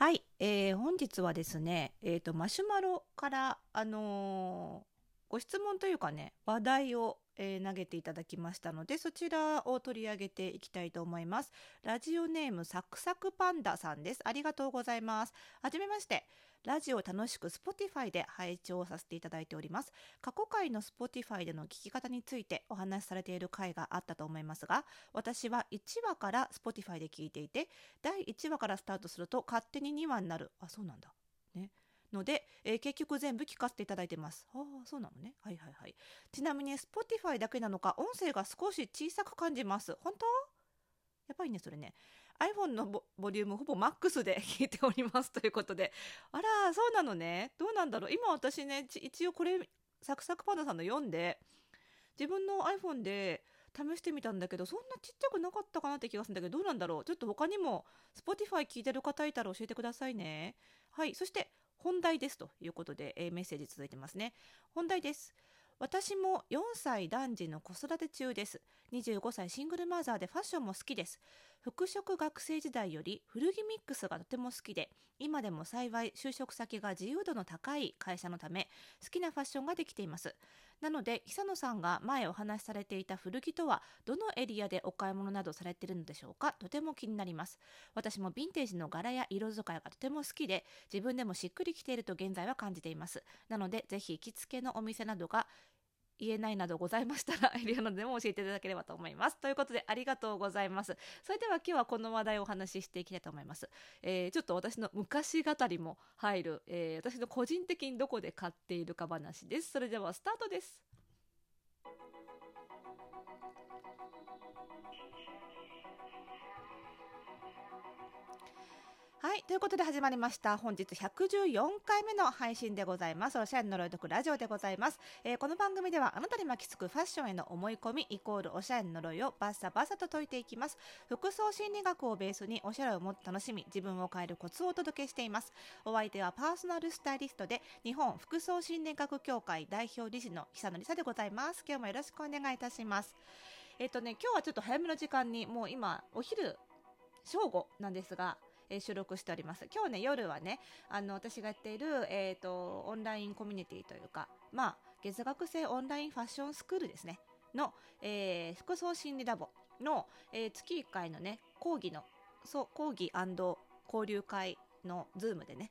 はい、えー本日はですね、えーとマシュマロから、あのーご質問というかね話題を、えー投げていただきましたのでそちらを取り上げていきたいと思います。ラジオネームサクサクパンダさんです。ありがとうございます。はじめまして。ラジオ楽しく Spotify で拝聴させていただいております。過去回の Spotify での聞き方についてお話しされている回があったと思いますが私は1話から Spotify で聞いていて第1話からスタートすると勝手に2話になる。あそうなんだ。ね。ので、えー結局全部聞かせていただいてます。ああそうなのね。はいはいはい。ちなみに Spotify だけなのか音声が少し小さく感じます。本当？やっぱりねそれね。iPhone のボボリュームほぼマックスで 聞いておりますということで。あらそうなのね。どうなんだろう。今私ね一応これサクサクパンダさんの読んで自分の iPhone で試してみたんだけどそんなちっちゃくなかったかなって気がするんだけどどうなんだろう。ちょっと他にも Spotify 聞いてる方いたら教えてくださいね。はいそして本題ですということで、えーメッセージ続いてますね。本題です。私も4歳男児の子育て中です。25歳シングルマザーでファッションも好きです。服飾学生時代より古着ミックスがとても好きで今でも幸い就職先が自由度の高い会社のため好きなファッションができています。なので久野さんが前お話しされていた古着とはどのエリアでお買い物などされているのでしょうかとても気になります。私もヴィンテージの柄や色使いがとても好きで自分でもしっくりきていると現在は感じています。なのでぜひ行きつけのお店などが言えないなどございましたら エリアなどでも教えていただければと思います。ということでありがとうございます。それでは今日はこの話題をお話ししていきたいと思います、えーちょっと私の昔語りも入る、えー私の個人的にどこで買っているか話です。それではスタートです。はい。ということで始まりました。本日114回目の配信でございます。おしゃれの呪い解くラジオでございます。えーこの番組ではあなたに巻きつくファッションへの思い込みイコールおしゃれの呪いをバッサバサと解いていきます。服装心理学をベースにおしゃれをもっと楽しみ、自分を変えるコツをお届けしています。お相手はパーソナルスタイリストで日本服装心理学協会代表理事の久野里沙でございます。今日もよろしくお願いいたします。えっ、とね、今日はちょっと早めの時間にもう今お昼正午なんですが、えー収録しております今日ね夜はねあの私がやっている、えー、とオンラインコミュニティというかまあ月額制オンラインファッションスクールですねの、えー服装心理ラボの、えー月1回のね講義のそう講義交流会のズームでね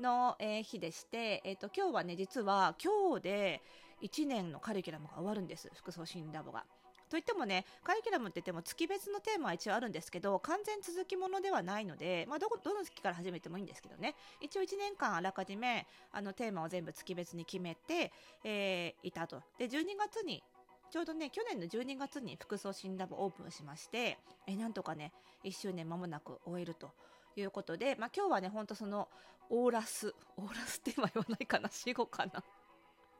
の、えー日でして、えー、と今日はね実は今日で1年のカリキュラムが終わるんです服装心理ラボが。といってもねカリキュラムって言っても月別のテーマは一応あるんですけど完全続きものではないので、まあ、どどの月から始めてもいいんですけどね。一応1年間あらかじめあのテーマを全部月別に決めて、えーいたと。で12月にちょうどね去年の12月に服装診ラボオープンしましてえなんとかね1周年間もなく終えるということで、まあ、今日はねほんとそのオーラスオーラスって今言わないかな死後かな。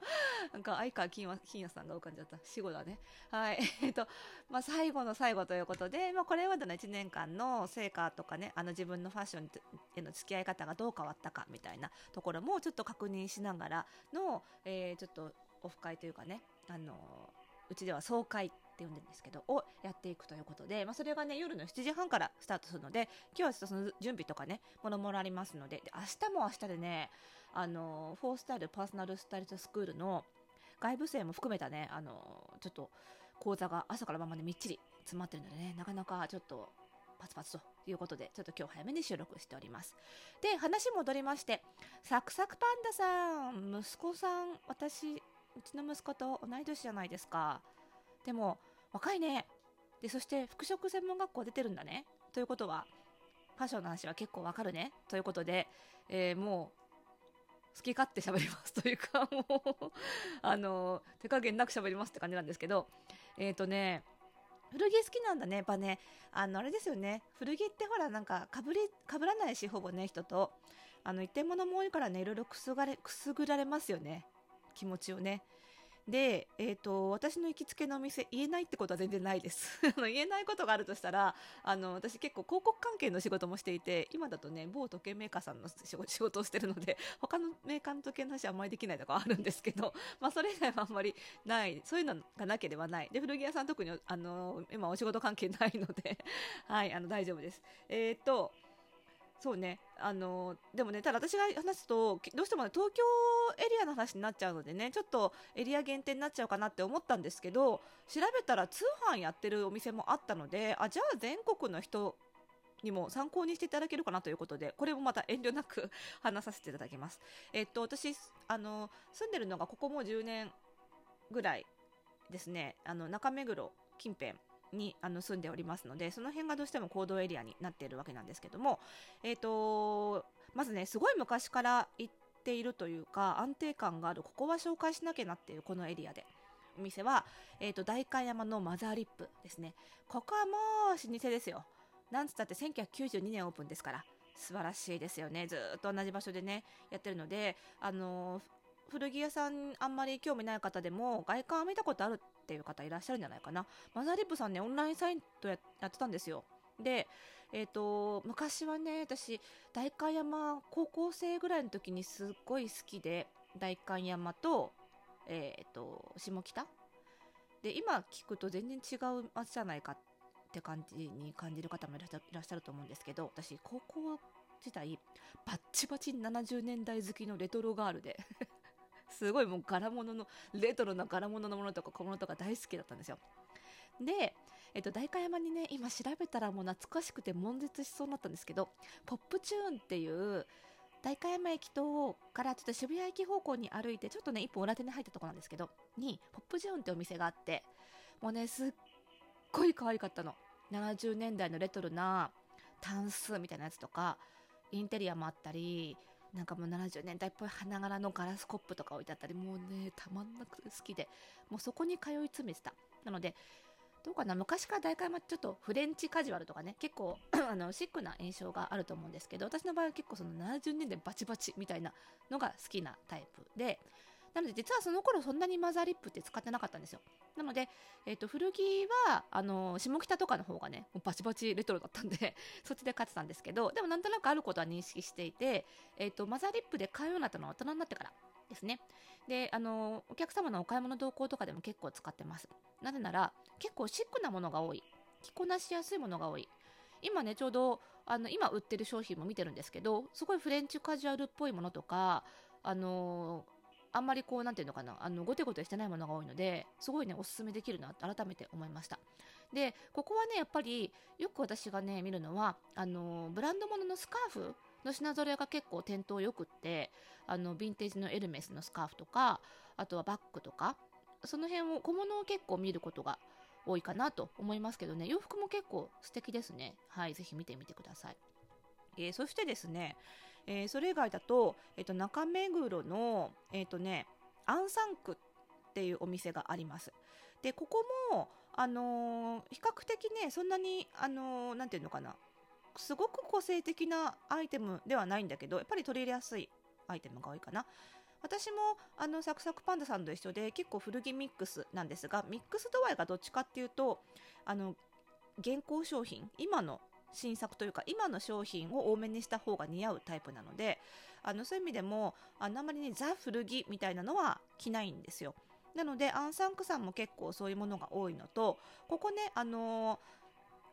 なんか相川金也金也さんが浮かんじゃった。死後だね。はい。えっとまあ最後の最後ということで、まあ、これまでの1年間の成果とかねあの自分のファッションへの付き合い方がどう変わったかみたいなところもちょっと確認しながらの、えーちょっとオフ会というかねあのうちでは総会って呼んでるんですけどをやっていくということで、まあ、それがね夜の7時半からスタートするので今日はちょっとその準備とかねもろもろありますのでで明日も明日でねあのフォースタイルパーソナルスタイリストスクールの外部生も含めたねあのちょっと講座が朝から晩までみっちり詰まってるのでねなかなかちょっとパツパツということでちょっと今日早めに収録しております。で話戻りましてサクサクパンダさん息子さん私うちの息子と同い年じゃないですか。でも若いね。でそして服飾専門学校出てるんだね。ということはファッションの話は結構わかるね。ということで、えーもう好き勝手喋りますというか もうあの手加減なく喋りますって感じなんですけどえっ、とね古着好きなんだねやっぱねあのあれですよね。古着ってほらなんかかぶりかぶらないしほぼね人と。あの一点物も多いからねいろいろくすがれくすぐられますよね。気持ちをね。で、えー、と私の行きつけのお店言えないってことは全然ないです。あの言えないことがあるとしたらあの私結構広告関係の仕事もしていて今だとね某時計メーカーさんの仕事をしてるので他のメーカーの時計の話はあんまりできないとかあるんですけど、まあ、それ以外はあんまりない。そういうのがなければない。で古着屋さん特にあの今お仕事関係ないので はいあの大丈夫です。えっ、とそうね。あのでもねただ私が話すとどうしてもね東京エリアの話になっちゃうのでねちょっとエリア限定になっちゃうかなって思ったんですけど調べたら通販やってるお店もあったのであじゃあ全国の人にも参考にしていただけるかなということでこれもまた遠慮なく 話させていただきます。えっと私あの住んでるのがここも10年ぐらいですね。あの中目黒近辺にあの住んでおりますのでその辺がどうしても行動エリアになっているわけなんですけども、えーと、まずねすごい昔から行っているというか安定感があるここは紹介しなきゃなっていうこのエリアで。お店は、えーと、代官山のマザーリップですね。ここはもう老舗ですよ。なんつったって1992年オープンですから。素晴らしいですよね。ずっと同じ場所でねやってるのであの古着屋さんあんまり興味ない方でも外観を見たことあるっていう方いらっしゃるんじゃないかな。マザーリップさんねオンラインサイトやってたんですよ。でえーと、昔はね私代官山高校生ぐらいの時にすっごい好きで代官山と,、えーと、下北。で今聞くと全然違う街じゃないかって感じに感じる方もいらっしゃると思うんですけど私高校時代バッチバチ70年代好きのレトロガールで。すごいもう柄物のレトロな柄物のものとか小物とか大好きだったんですよ。で、えっと、代官山にね今調べたらもう懐かしくて悶絶しそうになったんですけどポップチューンっていう代官山駅とからちょっと渋谷駅方向に歩いてちょっとね一本裏手に入ったとこなんですけどにポップチューンってお店があってもうねすっごい可愛かったの。70年代のレトロなタンスみたいなやつとかインテリアもあったりなんかもう70年代っぽい花柄のガラスコップとか置いてあったりもうねたまんなく好きでもうそこに通い詰めてた。なのでどうかな昔から大会はちょっとフレンチカジュアルとかね結構 あのシックな印象があると思うんですけど私の場合は結構その70年代バチバチみたいなのが好きなタイプでなので実はその頃そんなにマザーリップって使ってなかったんですよ。なので、えー、と古着はあの下北とかの方がねバチバチレトロだったんで そっちで買ってたんですけどでもなんとなくあることは認識していて、えー、とマザーリップで買うようになったのは大人になってからですね。であのお客様のお買い物動向とかでも結構使ってます。なぜなら結構シックなものが多い。着こなしやすいものが多い。今ねちょうどあの今売ってる商品も見てるんですけどすごいフレンチカジュアルっぽいものとかあのあんまりこう、なんていうのかな、あの、ごてごてしてないものが多いので、すごいね、おすすめできるなと改めて思いました。で、ここはね、やっぱり、よく私がね、見るのは、あの、ブランド物のスカーフの品揃えが結構店頭よくって、あの、ヴィンテージのエルメスのスカーフとか、あとはバッグとか、その辺を、小物を結構見ることが多いかなと思いますけどね、洋服も結構素敵ですね。はい、ぜひ見てみてください。えー、そしてですね、えー、それ以外だと、えー、と中目黒の、えーとね、アンサンクっていうお店があります。でここも、あの、比較的ねそんなに、あのー、なんていうのかなすごく個性的なアイテムではないんだけどやっぱり取り入れやすいアイテムが多いかな。私もあのサクサクパンダさんと一緒で結構古着ミックスなんですがミックス度合いがどっちかっていうとあの現行商品今の新作というか今の商品を多めにした方が似合うタイプなのであのそういう意味でもあんまりねザ古着みたいなのは着ないんですよなのでアンサンクさんも結構そういうものが多いのとここねあの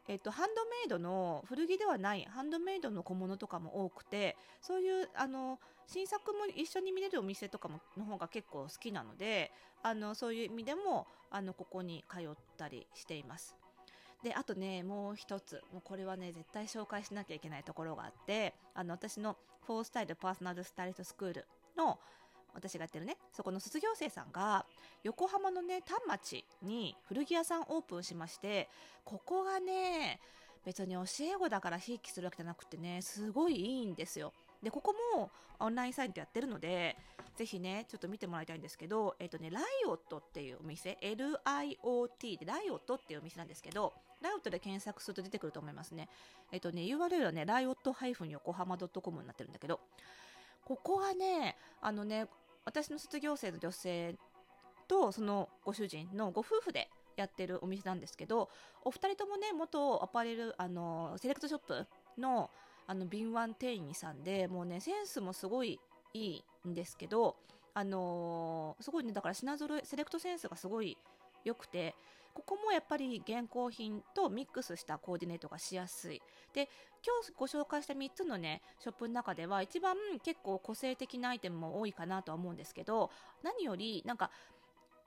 えっと、ハンドメイドの古着ではないハンドメイドの小物とかも多くてそういうあの新作も一緒に見れるお店とかもの方が結構好きなのであのそういう意味でもあのここに通ったりしています。であとねもう一つもうこれはね絶対紹介しなきゃいけないところがあってあの私のフォースタイルパーソナルスタイリストスクールの私がやってるねそこの卒業生さんが横浜のね丹町に古着屋さんオープンしましてここがね別に教え子だからひいきするわけじゃなくてねすごいいいんですよ。でここもオンラインサイトやってるのでぜひねちょっと見てもらいたいんですけどえっ、とねライオットっていうお店 LIOT でライオットっていうお店なんですけどライオットで検索すると出てくると思いますね。えっとね、URL はね、ライオット横浜 .com になってるんだけど、ここはね、あのね、私の卒業生の女性とそのご主人のご夫婦でやってるお店なんですけど、お二人ともね、元アパレル、あの、セレクトショップの、あの、敏腕店員さんで、もうね、センスもすごいいいんですけど、あのー、すごいね、だから品揃え、セレクトセンスがすごい良くて、ここもやっぱり現行品とミックスしたコーディネートがしやすい。で今日ご紹介した3つのねショップの中では一番結構個性的なアイテムも多いかなとは思うんですけど何よりなんか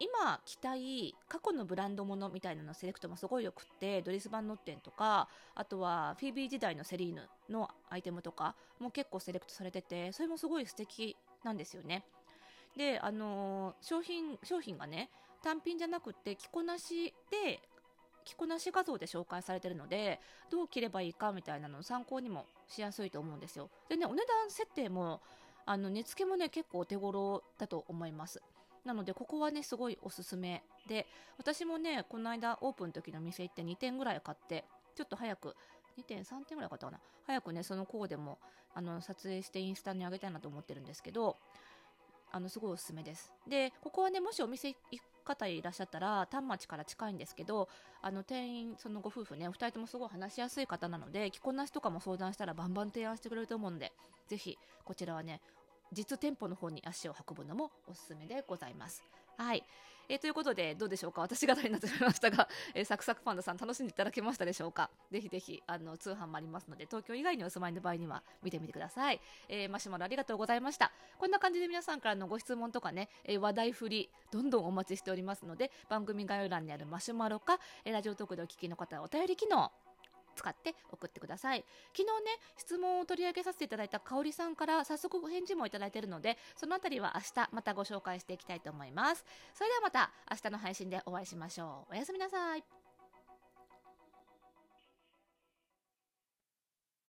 今着たい過去のブランドものみたいなのセレクトもすごいよくってドリス・バンノッテンとかあとはフィービー時代のセリーヌのアイテムとかも結構セレクトされててそれもすごい素敵なんですよね。であのー、商品商品がね単品じゃなくて着こなしで着こなし画像で紹介されてるのでどう着ればいいかみたいなのを参考にもしやすいと思うんですよ。でねお値段設定もあの値付けもね結構お手頃だと思います。なのでここはねすごいおすすめで私もねこの間オープンの時の店行って2点ぐらい買ってちょっと早く2点3点ぐらい買ったかな。早くねそのコーデもあの撮影してインスタに上げたいなと思ってるんですけどあのすごいおすすめです。でここはねもしお店行方いらっしゃったら丹町から近いんですけどあの店員そのご夫婦ねお二人ともすごい話しやすい方なので着こなしとかも相談したらバンバン提案してくれると思うのでぜひこちらはね実店舗の方に足を運ぶのもおすすめでございます。はい。えー、ということで、どうでしょうか？私語りになってしまいましたが、えー、サクサクパンダさん楽しんでいただけましたでしょうか？ぜひぜひ、あの、通販もありますので、東京以外にお住まいの場合には見てみてください。えー、マシュマロありがとうございました。こんな感じで皆さんからのご質問とかね、え話題振り、どんどんお待ちしておりますので、番組概要欄にあるマシュマロか、えラジオトークでお聞きの方はお便り機能、使って送ってください。昨日ね質問を取り上げさせていただいた香里さんから早速お返事もいただいているのでそのあたりは明日またご紹介していきたいと思います。それではまた明日の配信でお会いしましょう。おやすみなさい。